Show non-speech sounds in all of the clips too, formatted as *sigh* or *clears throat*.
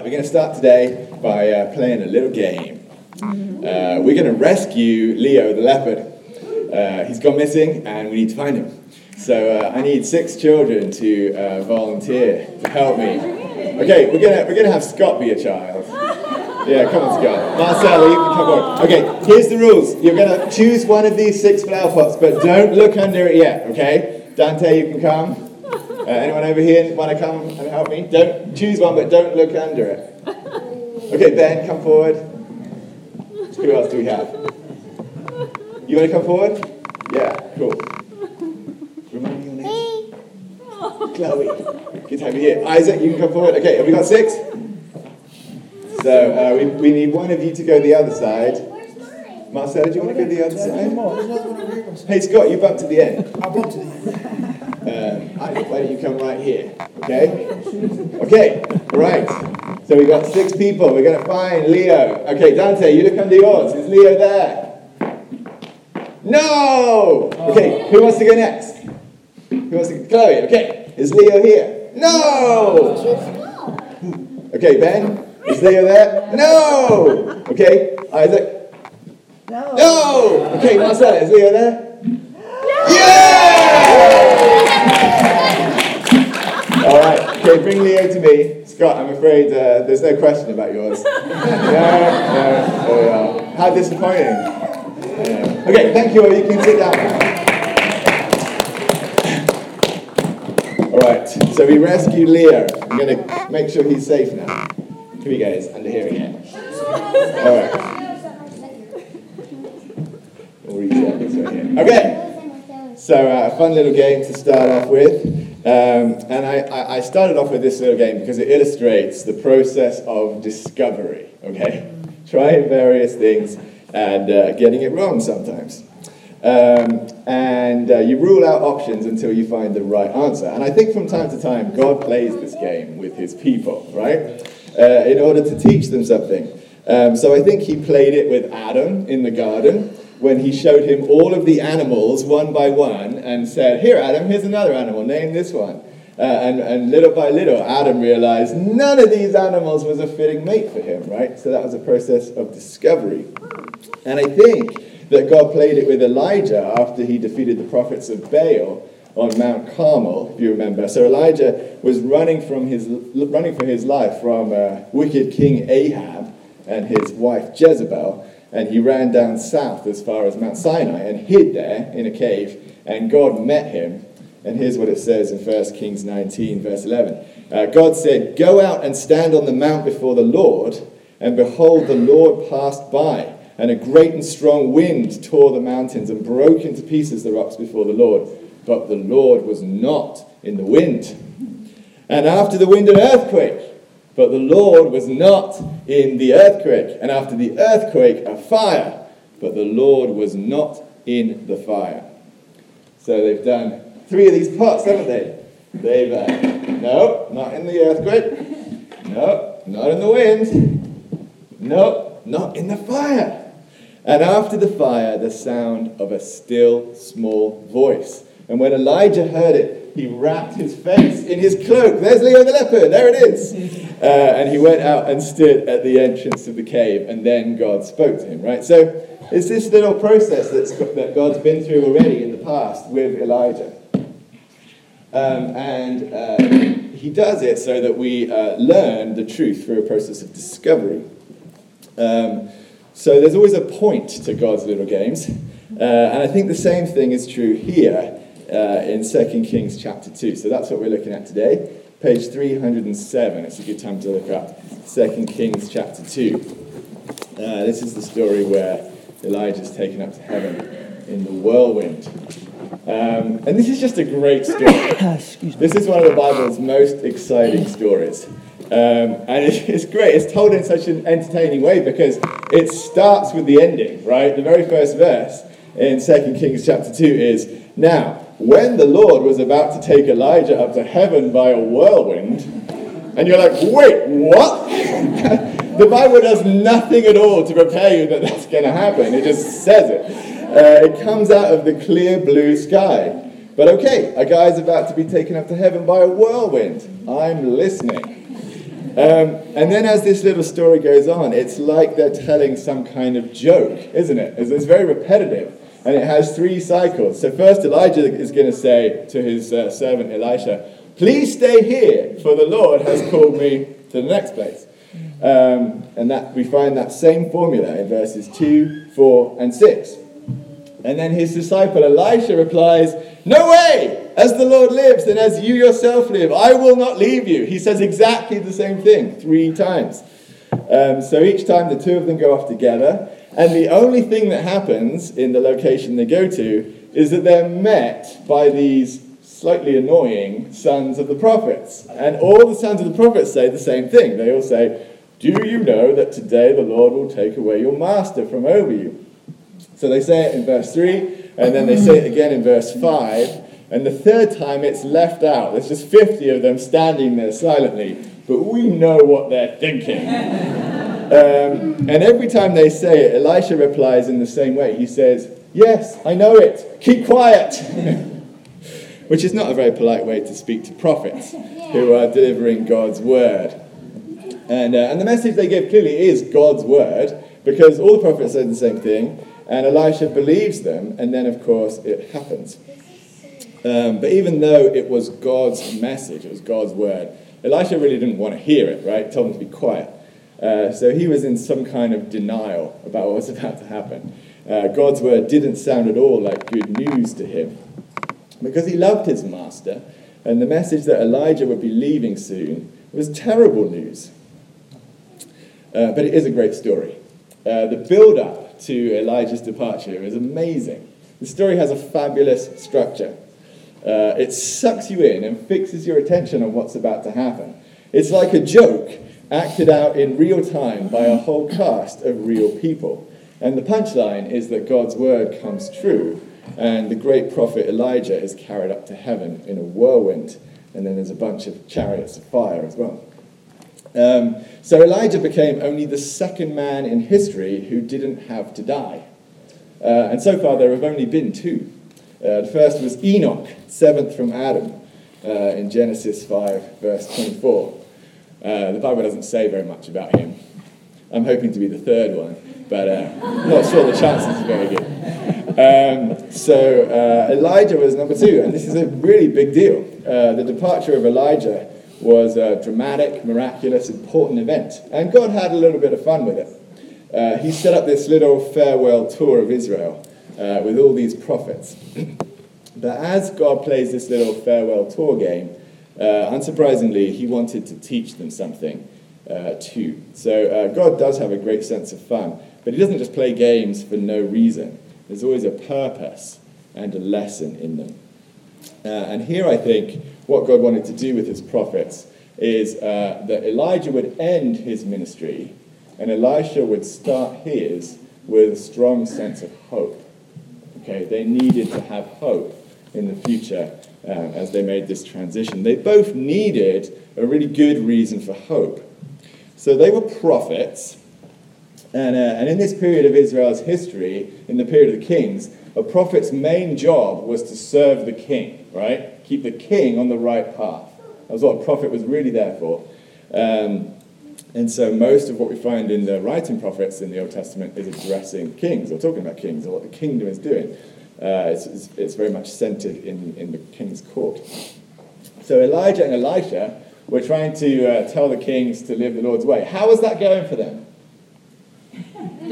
Right, we're going to start today by uh, playing a little game. Uh, we're going to rescue Leo the leopard. Uh, he's gone missing and we need to find him. So uh, I need six children to uh, volunteer to help me. Okay, we're going we're gonna have Scott be a child. Yeah, come on, Scott. Marcel, you can come on. Okay, here's the rules. You're going to choose one of these six flower pots, but don't look under it yet, okay? Dante, you can come. Uh, anyone over here want to come and help me? Don't choose one, but don't look under it. Okay, Ben, come forward. Who else do we have? You want to come forward? Yeah, cool. Remind me your name. Chloe. Good to have you here. Isaac, you can come forward. Okay, have we got six? So uh, we, we need one of you to go the other side. Marcel, do you want to go the other side? Hey, Scott, you bump to the end. I'll bump to the end. Um, why don't you come right here? Okay? Okay, right. So we got six people. We're going to find Leo. Okay, Dante, you look under yours. Is Leo there? No! Okay, who wants to go next? Who wants to Chloe, okay. Is Leo here? No! Okay, Ben? Is Leo there? No! Okay, Isaac? No. No! Okay, Marcel, is Leo there? Yeah! All right, okay, bring Leo to me. Scott, I'm afraid uh, there's no question about yours. *laughs* No, no, there we are. How disappointing. Yeah. Okay, thank you. You can sit down. All right, so we rescued Leo. I'm going to make sure he's safe now. Here he goes, under here again. All right. We'll reset this right here. Okay. So, uh, a fun little game to start off with. Um, and I, I, started off with this little game because it illustrates the process of discovery, okay? Trying various things and uh, getting it wrong sometimes. Um, and uh, you rule out options until you find the right answer. And I think from time to time, God plays this game with his people, right? Uh, in order to teach them something. Um, so I think he played it with Adam in the garden when he showed him all of the animals one by one and said, Here, Adam, here's another animal, name this one. Uh, and, and little by little, Adam realized none of these animals was a fitting mate for him, right? So that was a process of discovery. And I think that God played it with Elijah after he defeated the prophets of Baal on Mount Carmel, if you remember. So Elijah was running from his running for his life from uh, wicked King Ahab and his wife Jezebel and he ran down south as far as Mount Sinai and hid there in a cave, and God met him. And here's what it says in 1 Kings 19, verse 11. Uh, God said, Go out and stand on the mount before the Lord, and behold, the Lord passed by, and a great and strong wind tore the mountains and broke into pieces the rocks before the Lord. But the Lord was not in the wind. And after the wind, an earthquake. But the Lord was not in the earthquake. And after the earthquake, a fire. But the Lord was not in the fire. So they've done three of these pots, haven't they? They've, uh, no, not in the earthquake. No, not in the wind. No, not in the fire. And after the fire, the sound of a still small voice. And when Elijah heard it, he wrapped his face in his cloak. There's Leo the leopard, there it is. *laughs* Uh, and he went out and stood at the entrance of the cave, and then God spoke to him, right? So it's this little process that's, that God's been through already in the past with Elijah. Um, and uh, he does it so that we uh, learn the truth through a process of discovery. Um, so there's always a point to God's little games. Uh, and I think the same thing is true here uh, in 2 Kings chapter 2. So that's what we're looking at today. Page 307. It's a good time to look up 2 Kings chapter 2. Uh, this is the story where Elijah is taken up to heaven in the whirlwind. Um, and this is just a great story. *coughs* this is one of the Bible's most exciting stories. Um, and it's great. It's told in such an entertaining way because it starts with the ending, right? The very first verse in 2 Kings chapter 2 is Now, when the Lord was about to take Elijah up to heaven by a whirlwind, and you're like, wait, what? *laughs* the Bible does nothing at all to prepare you that that's going to happen. It just says it. Uh, it comes out of the clear blue sky. But okay, a guy's about to be taken up to heaven by a whirlwind. I'm listening. Um, and then as this little story goes on, it's like they're telling some kind of joke, isn't it? It's, it's very repetitive. And it has three cycles. So first Elijah is going to say to his uh, servant Elisha, Please stay here, for the Lord has called me to the next place. Um, and that we find that same formula in verses 2, 4, and 6. And then his disciple Elisha replies, No way! As the Lord lives and as you yourself live, I will not leave you. He says exactly the same thing three times. Um, so each time the two of them go off together, and the only thing that happens in the location they go to is that they're met by these slightly annoying sons of the prophets. And all the sons of the prophets say the same thing. They all say, Do you know that today the Lord will take away your master from over you? So they say it in verse 3, and then they say it again in verse 5. And the third time it's left out. There's just 50 of them standing there silently, but we know what they're thinking. Um, and every time they say it, Elisha replies in the same way. He says, Yes, I know it. Keep quiet. *laughs* Which is not a very polite way to speak to prophets who are delivering God's word. And, uh, and the message they give clearly is God's word, because all the prophets say the same thing, and Elisha believes them, and then, of course, it happens. Um, but even though it was God's message, it was God's word, Elisha really didn't want to hear it, right? He told him to be quiet. Uh, so he was in some kind of denial about what was about to happen. Uh, God's word didn't sound at all like good news to him because he loved his master, and the message that Elijah would be leaving soon was terrible news. Uh, but it is a great story. Uh, the build up to Elijah's departure is amazing. The story has a fabulous structure. Uh, it sucks you in and fixes your attention on what's about to happen. It's like a joke acted out in real time by a whole cast of real people. And the punchline is that God's word comes true, and the great prophet Elijah is carried up to heaven in a whirlwind, and then there's a bunch of chariots of fire as well. Um, so Elijah became only the second man in history who didn't have to die. Uh, and so far there have only been two. Uh, the first was Enoch, seventh from Adam, uh, in Genesis 5, verse 24. Uh, the Bible doesn't say very much about him. I'm hoping to be the third one, but uh, not sure the chances are very good. Um, so uh, Elijah was number two, and this is a really big deal. Uh, the departure of Elijah was a dramatic, miraculous, important event, and God had a little bit of fun with it. Uh, he set up this little farewell tour of Israel uh, with all these prophets. *clears throat* but as God plays this little farewell tour game, unsurprisingly, he wanted to teach them something uh, too. So uh, God does have a great sense of fun, but he doesn't just play games for no reason. There's always a purpose and a lesson in them. Uh, and here I think what God wanted to do with his prophets is uh, that Elijah would end his ministry and Elisha would start his with a strong sense of hope. Okay, they needed to have hope in the future uh, as they made this transition. They both needed a really good reason for hope. So they were prophets, and, uh, and in this period of Israel's history, in the period of the kings, a prophet's main job was to serve the king, right? Keep the king on the right path. That was what a prophet was really there for. Um, and so most of what we find in the writing prophets in the Old Testament is addressing kings or talking about kings or what the kingdom is doing. Uh, it's, it's, it's, very much centered in, in the king's court. So Elijah and Elisha were trying to uh, tell the kings to live the Lord's way. How was that going for them?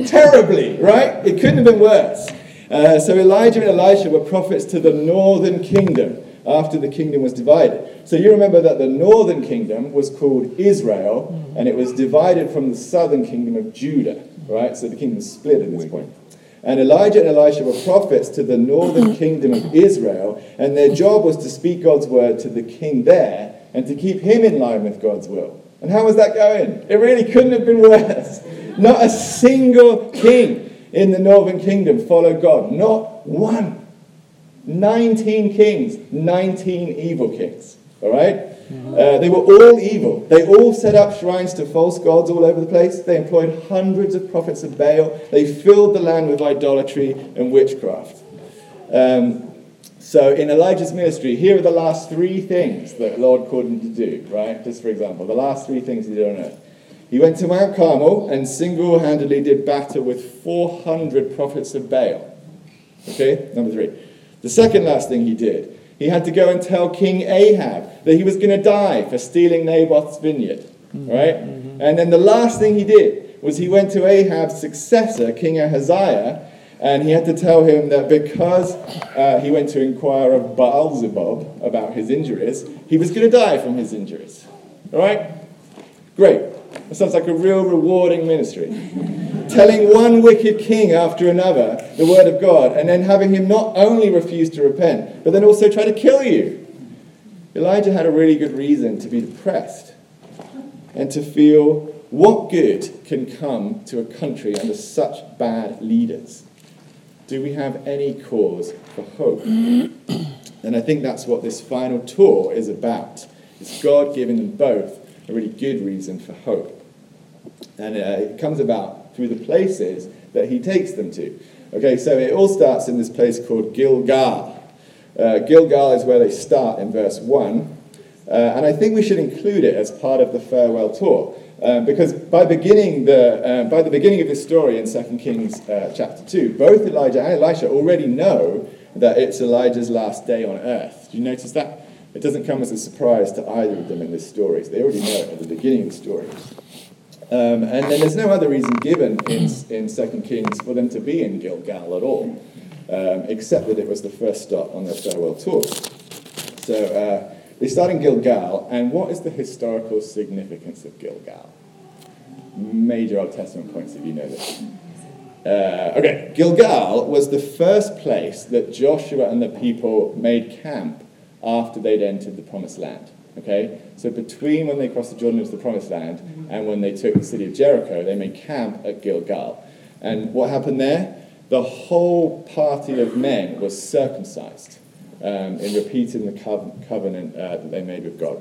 *laughs* Terribly, right? It couldn't have been worse. Uh, so Elijah and Elisha were prophets to the northern kingdom after the kingdom was divided. So you remember that the northern kingdom was called Israel, and it was divided from the southern kingdom of Judah, right? So the kingdom split at this point. And Elijah and Elisha were prophets to the northern *clears throat* kingdom of Israel, and their job was to speak God's word to the king there and to keep him in line with God's will. And how was that going? It really couldn't have been worse. *laughs* Not a single king in the northern kingdom followed God. Not one. 19 kings, 19 evil kings. All right? Uh, they were all evil. They all set up shrines to false gods all over the place. They employed hundreds of prophets of Baal. They filled the land with idolatry and witchcraft. Um, So in Elijah's ministry, here are the last three things that the Lord called him to do, right? Just for example, the last three things he did on earth. He went to Mount Carmel and single handedly did battle with 400 prophets of Baal. Okay, number three. The second last thing he did, he had to go and tell King Ahab that he was going to die for stealing Naboth's vineyard. Mm-hmm. Right? Mm-hmm. And then the last thing he did was he went to Ahab's successor, King Ahaziah, and he had to tell him that because uh, he went to inquire of Baalzebub about his injuries, he was going to die from his injuries. All right? Great. That sounds like a real rewarding ministry. Telling one wicked king after another the word of God, and then having him not only refuse to repent, but then also try to kill you. Elijah had a really good reason to be depressed and to feel what good can come to a country under such bad leaders. Do we have any cause for hope? and I think that's what this final tour is about. It's God giving them both a really good reason for hope. And uh, it comes about through the places that he takes them to. Okay, so it all starts in this place called Gilgal. Uh, Gilgal is where they start in verse 1. Uh, and I think we should include it as part of the farewell tour. Um, because by, beginning the, uh, by the beginning of this story in 2 Kings uh, chapter 2, both Elijah and Elisha already know that it's Elijah's last day on earth. Do you notice that? It doesn't come as a surprise to either of them in this story. So they already know it at the beginning of the story. Um, and then there's no other reason given in, in 2 Kings for them to be in Gilgal at all, um, except that it was the first stop on their farewell tour. So uh, they start in Gilgal, and what is the historical significance of Gilgal? Major Old Testament points if you know this. Uh, okay, Gilgal was the first place that Joshua and the people made camp after they'd entered the promised land. Okay? So between when they crossed the Jordan into the promised land and when they took the city of Jericho, they made camp at Gilgal. And what happened there? The whole party of men was circumcised um, in repeating the covenant uh, that they made with God.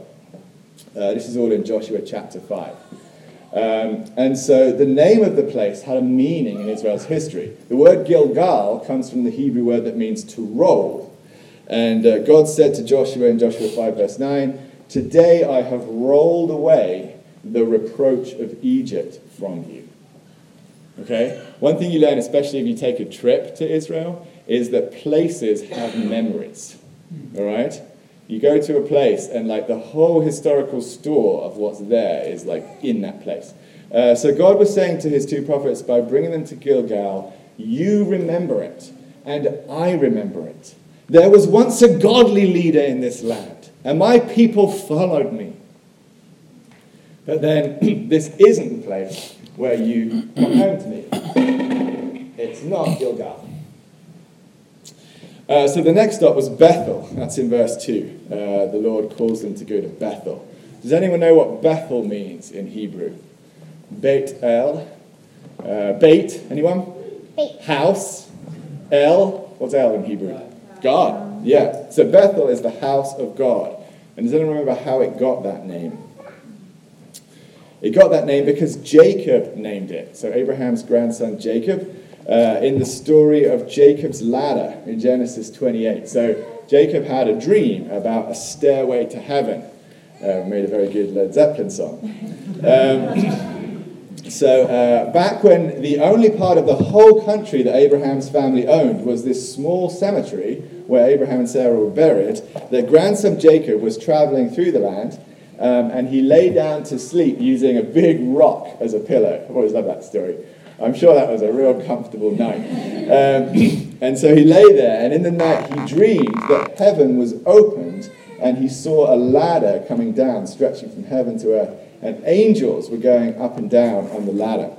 Uh, this is all in Joshua chapter 5. Um, and so the name of the place had a meaning in Israel's history. The word Gilgal comes from the Hebrew word that means to roll. And uh, God said to Joshua in Joshua 5, verse 9, Today I have rolled away the reproach of Egypt from you. Okay? One thing you learn, especially if you take a trip to Israel, is that places have memories. All right? You go to a place, and like the whole historical store of what's there is like in that place. Uh, so God was saying to his two prophets, by bringing them to Gilgal, you remember it, and I remember it. There was once a godly leader in this land, and my people followed me. But then, *clears throat* this isn't the place where you come home to me. It's not Gilgal. Uh, so the next stop was Bethel. That's in verse 2. Uh, the Lord calls them to go to Bethel. Does anyone know what Bethel means in Hebrew? Beit El. Uh, Beit, anyone? Beit. House. El. What's El in Hebrew? God. Yeah. So Bethel is the house of God. And does anyone remember how it got that name? It got that name because Jacob named it. So Abraham's grandson Jacob uh, in the story of Jacob's ladder in Genesis 28. So Jacob had a dream about a stairway to heaven. Uh, made a very good Led Zeppelin song. Um, so uh, back when the only part of the whole country that Abraham's family owned was this small cemetery where Abraham and Sarah were buried, their grandson Jacob was traveling through the land. Um, and he lay down to sleep using a big rock as a pillow. I've always loved that story. I'm sure that was a real comfortable night. Um, *clears throat* and so he lay there, and in the night he dreamed that heaven was opened, and he saw a ladder coming down, stretching from heaven to earth, and angels were going up and down on the ladder.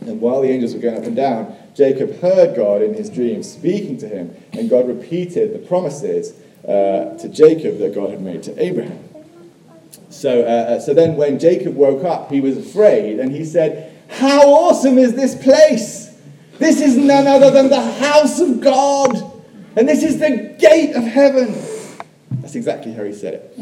And while the angels were going up and down, Jacob heard God in his dream speaking to him, and God repeated the promises uh, to Jacob that God had made to Abraham. So, uh, uh so then when Jacob woke up, he was afraid, and he said, how awesome is this place? This is none other than the house of God, and this is the gate of heaven. That's exactly how he said it.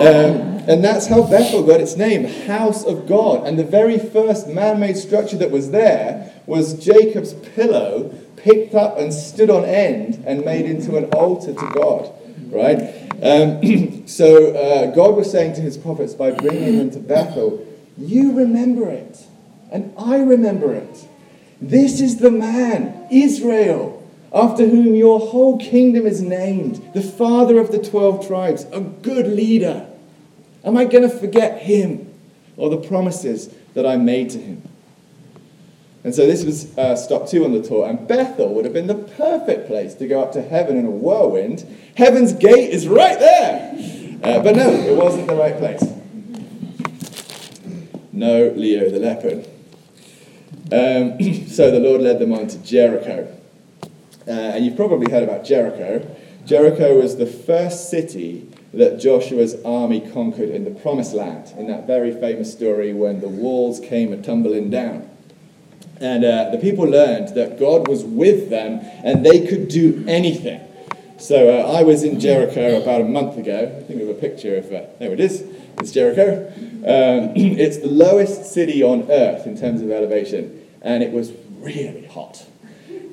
Um, and that's how Bethel got its name, House of God. And the very first man made structure that was there was Jacob's pillow picked up and stood on end and made into an altar to God. Right? Um, *clears throat* so uh, God was saying to his prophets by bringing them to Bethel, You remember it, and I remember it. This is the man, Israel after whom your whole kingdom is named, the father of the 12 tribes, a good leader. Am I going to forget him or the promises that I made to him? And so this was uh, stop two on the tour, and Bethel would have been the perfect place to go up to heaven in a whirlwind. Heaven's gate is right there. Uh, but no, it wasn't the right place. No Leo the leopard. Um, *clears throat* so the Lord led them on to Jericho. Uh, and you've probably heard about Jericho. Jericho was the first city that Joshua's army conquered in the Promised Land, in that very famous story when the walls came a tumbling down. And uh, the people learned that God was with them and they could do anything. So uh, I was in Jericho about a month ago. I think we have a picture of, uh, there it is, it's Jericho. Um, *clears throat* it's the lowest city on earth in terms of elevation, and it was really hot.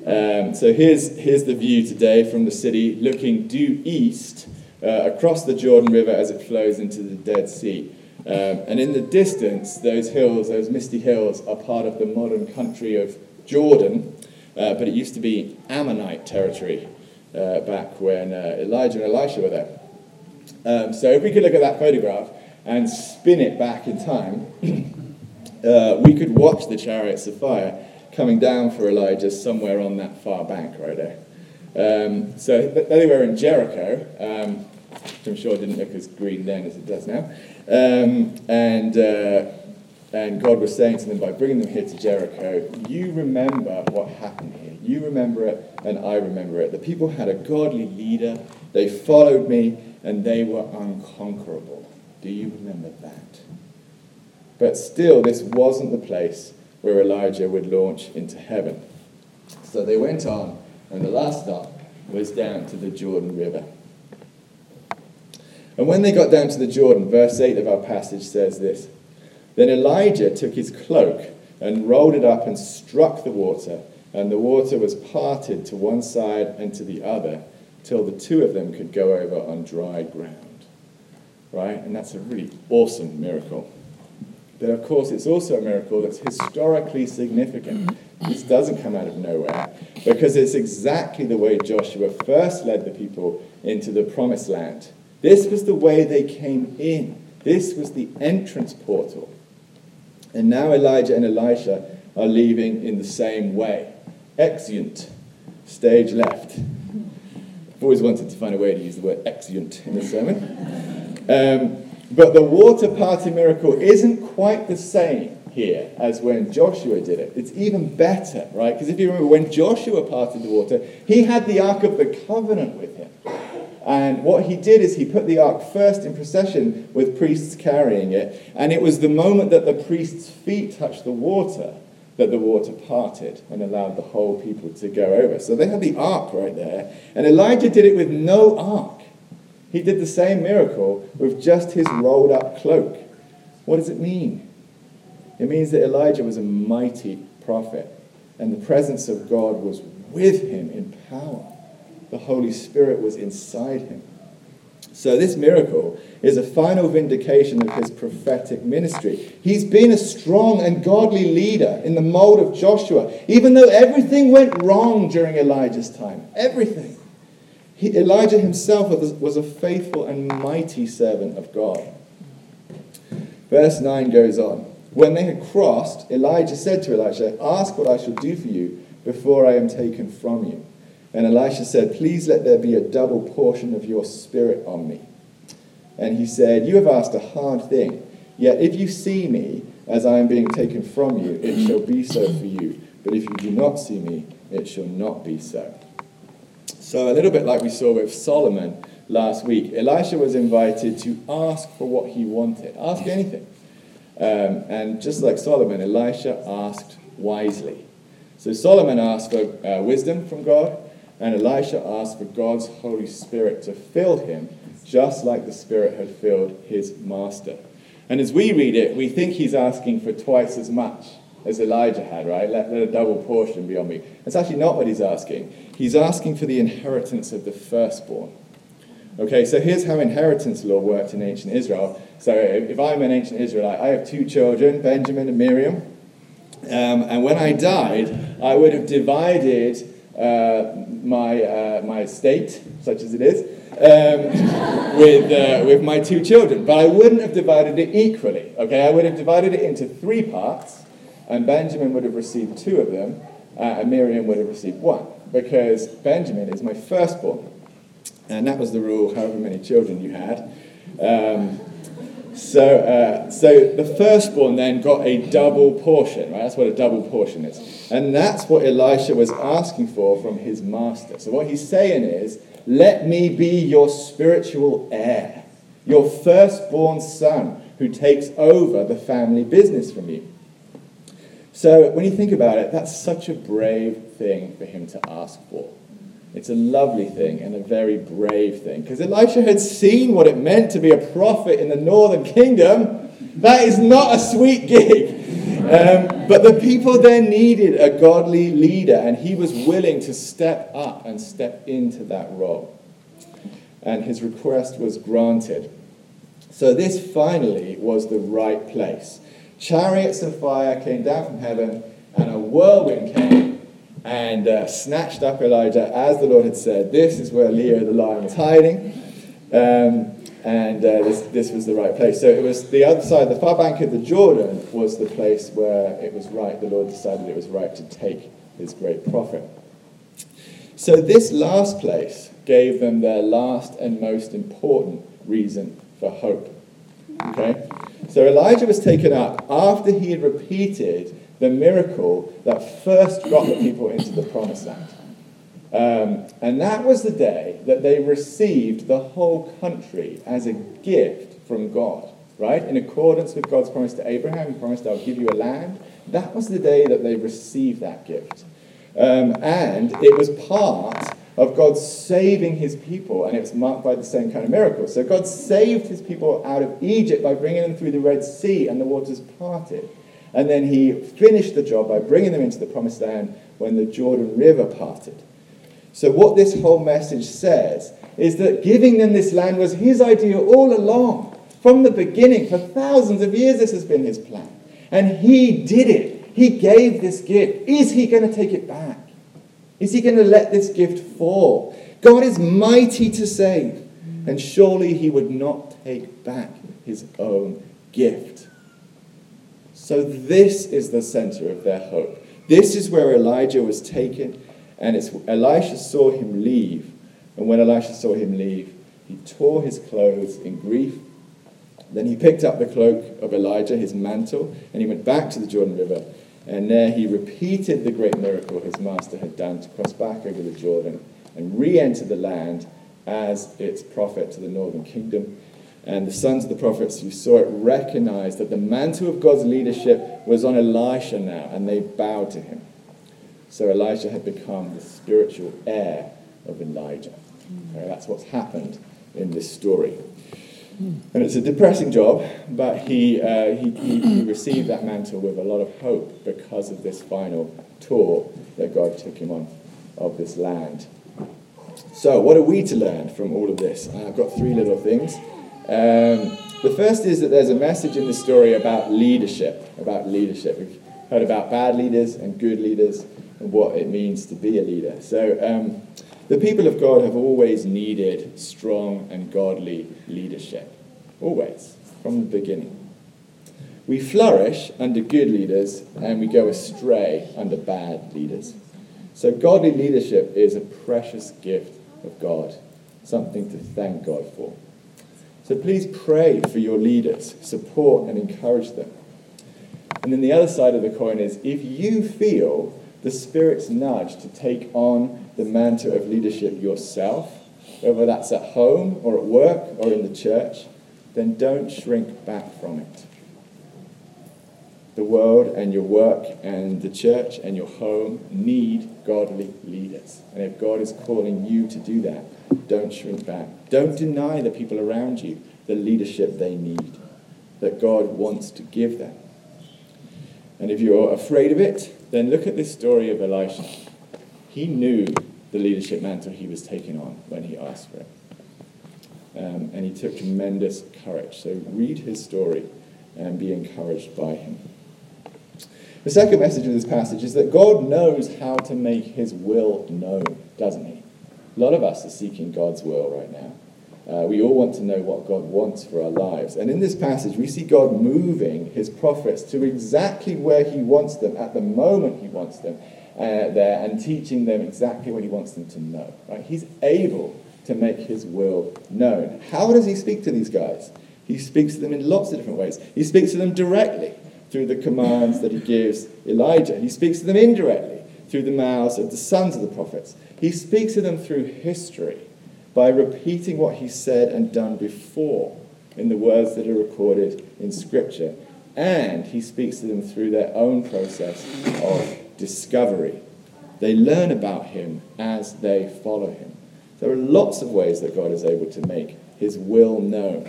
Um, so here's, here's the view today from the city looking due east across the Jordan River as it flows into the Dead Sea. Um, and in the distance, those hills, those misty hills, are part of the modern country of Jordan, uh, but it used to be Ammonite territory uh, back when uh, Elijah and Elisha were there. Um, so if we could look at that photograph and spin it back in time, *clears throat* uh, we could watch the chariots of fire coming down for Elijah somewhere on that far bank right there. Um, so they were in Jericho, um, which I'm sure didn't look as green then as it does now. Um, and, uh, and God was saying to them, by bringing them here to Jericho, you remember what happened here. You remember it, and I remember it. The people had a godly leader, they followed me, and they were unconquerable. Do you remember that? But still, this wasn't the place where Elijah would launch into heaven. So they went on, and the last stop was down to the Jordan River. And when they got down to the Jordan, verse 8 of our passage says this Then Elijah took his cloak and rolled it up and struck the water, and the water was parted to one side and to the other till the two of them could go over on dry ground. Right? And that's a really awesome miracle. But of course, it's also a miracle that's historically significant. This doesn't come out of nowhere because it's exactly the way Joshua first led the people into the promised land. This was the way they came in, this was the entrance portal. And now Elijah and Elisha are leaving in the same way. Exeunt, stage left. I've always wanted to find a way to use the word exeunt in the sermon. Um, but the water party miracle isn't quite the same here as when Joshua did it. It's even better, right? Because if you remember, when Joshua parted the water, he had the Ark of the Covenant with him. And what he did is he put the ark first in procession with priests carrying it. And it was the moment that the priest's feet touched the water that the water parted and allowed the whole people to go over. So they had the ark right there. And Elijah did it with no ark. He did the same miracle with just his rolled up cloak. What does it mean? It means that Elijah was a mighty prophet, and the presence of God was with him in power. The Holy Spirit was inside him. So, this miracle is a final vindication of his prophetic ministry. He's been a strong and godly leader in the mold of Joshua, even though everything went wrong during Elijah's time. Everything. He, Elijah himself was, was a faithful and mighty servant of God. Verse 9 goes on. When they had crossed, Elijah said to Elisha, Ask what I shall do for you before I am taken from you. And Elisha said, Please let there be a double portion of your spirit on me. And he said, You have asked a hard thing. Yet if you see me as I am being taken from you, it shall be so for you. But if you do not see me, it shall not be so. So, a little bit like we saw with Solomon last week, Elisha was invited to ask for what he wanted, ask anything. Um, and just like Solomon, Elisha asked wisely. So, Solomon asked for uh, wisdom from God, and Elisha asked for God's Holy Spirit to fill him just like the Spirit had filled his master. And as we read it, we think he's asking for twice as much as Elijah had, right? Let, let a double portion be on me. That's actually not what he's asking. He's asking for the inheritance of the firstborn. Okay, so here's how inheritance law worked in ancient Israel. So if I'm an ancient Israelite, I have two children, Benjamin and Miriam. Um, and when I died, I would have divided uh, my, uh, my estate, such as it is, um, *laughs* with, uh, with my two children. But I wouldn't have divided it equally. Okay, I would have divided it into three parts, and Benjamin would have received two of them, uh, and Miriam would have received one, because Benjamin is my firstborn. And that was the rule, however many children you had. Um, so, uh, so the firstborn then got a double portion, right? That's what a double portion is. And that's what Elisha was asking for from his master. So, what he's saying is, let me be your spiritual heir, your firstborn son who takes over the family business from you. So, when you think about it, that's such a brave thing for him to ask for. It's a lovely thing and a very brave thing. Because Elisha had seen what it meant to be a prophet in the northern kingdom. That is not a sweet gig. Um, but the people there needed a godly leader, and he was willing to step up and step into that role. And his request was granted. So, this finally was the right place. Chariots of fire came down from heaven, and a whirlwind came and uh, snatched up Elijah as the Lord had said. This is where Leo the lion was hiding. Um, and uh, this, this was the right place. So it was the other side, the far bank of the Jordan was the place where it was right, the Lord decided it was right to take his great prophet. So this last place gave them their last and most important reason for hope. Okay? So Elijah was taken up after he had repeated the miracle that first got the people into the promised land. Um, and that was the day that they received the whole country as a gift from God, right? In accordance with God's promise to Abraham, he promised, I'll give you a land. That was the day that they received that gift. Um, and it was part of God saving his people, and it was marked by the same kind of miracle. So God saved his people out of Egypt by bringing them through the Red Sea, and the waters parted. And then he finished the job by bringing them into the promised land when the Jordan River parted. So, what this whole message says is that giving them this land was his idea all along. From the beginning, for thousands of years, this has been his plan. And he did it. He gave this gift. Is he going to take it back? Is he going to let this gift fall? God is mighty to save, and surely he would not take back his own gift. So, this is the center of their hope. This is where Elijah was taken, and it's, Elisha saw him leave. And when Elisha saw him leave, he tore his clothes in grief. Then he picked up the cloak of Elijah, his mantle, and he went back to the Jordan River. And there he repeated the great miracle his master had done to cross back over the Jordan and re enter the land as its prophet to the northern kingdom. And the sons of the prophets who saw it recognized that the mantle of God's leadership was on Elisha now, and they bowed to him. So Elisha had become the spiritual heir of Elijah. Okay, that's what's happened in this story. And it's a depressing job, but he, uh, he, he, he, received that mantle with a lot of hope because of this final tour that God took him on of this land. So, what are we to learn from all of this? I've got three little things. Um, the first is that there's a message in the story about leadership, about leadership. We've heard about bad leaders and good leaders and what it means to be a leader. So um, the people of God have always needed strong and godly leadership, always, from the beginning. We flourish under good leaders and we go astray under bad leaders. So godly leadership is a precious gift of God, something to thank God for. So please pray for your leaders, support and encourage them. And then the other side of the coin is if you feel the Spirit's nudge to take on the mantle of leadership yourself, whether that's at home or at work or in the church, then don't shrink back from it. The world and your work and the church and your home need godly leaders. And if God is calling you to do that, don't shrink back. Don't deny the people around you the leadership they need, that God wants to give them. And if you're afraid of it, then look at this story of Elisha. He knew the leadership mantle he was taking on when he asked for it. Um, and he took tremendous courage. So read his story and be encouraged by him. The second message of this passage is that God knows how to make his will known, doesn't he? A lot of us are seeking God's will right now. Uh, we all want to know what God wants for our lives. And in this passage, we see God moving his prophets to exactly where he wants them at the moment he wants them uh, there and teaching them exactly what he wants them to know. Right? He's able to make his will known. How does he speak to these guys? He speaks to them in lots of different ways. He speaks to them directly through the commands that he gives Elijah. He speaks to them indirectly through the mouths of the sons of the prophets. He speaks to them through history by repeating what he said and done before in the words that are recorded in Scripture. And he speaks to them through their own process of discovery. They learn about him as they follow him. There are lots of ways that God is able to make his will known.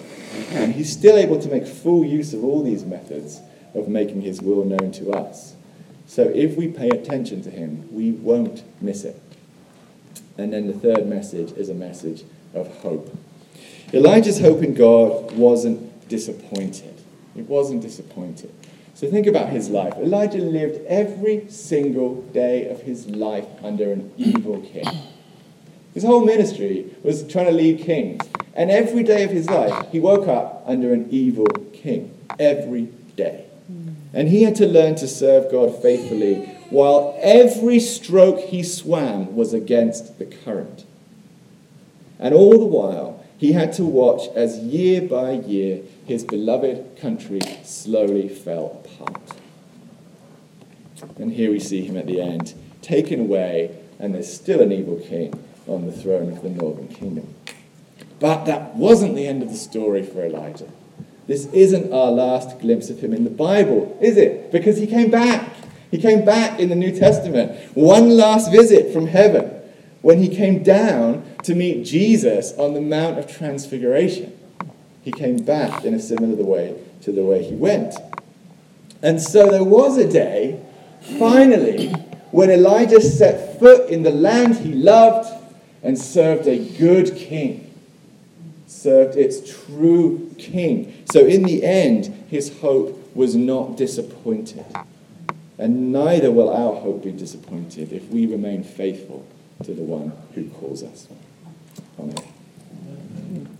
And he's still able to make full use of all these methods of making his will known to us. So if we pay attention to him, we won't miss it. And then the third message is a message of hope. Elijah's hope in God wasn't disappointed. It wasn't disappointed. So think about his life. Elijah lived every single day of his life under an evil king. His whole ministry was trying to lead kings. And every day of his life, he woke up under an evil king. Every day. And he had to learn to serve God faithfully while every stroke he swam was against the current. And all the while, he had to watch as year by year his beloved country slowly fell apart. And here we see him at the end, taken away, and there's still an evil king on the throne of the northern kingdom. But that wasn't the end of the story for Elijah. This isn't our last glimpse of him in the Bible, is it? Because he came back. He came back in the New Testament. One last visit from heaven when he came down to meet Jesus on the Mount of Transfiguration. He came back in a similar way to the way he went. And so there was a day, finally, when Elijah set foot in the land he loved and served a good king served its true king. So in the end, his hope was not disappointed. And neither will our hope be disappointed if we remain faithful to the one who calls us. Amen.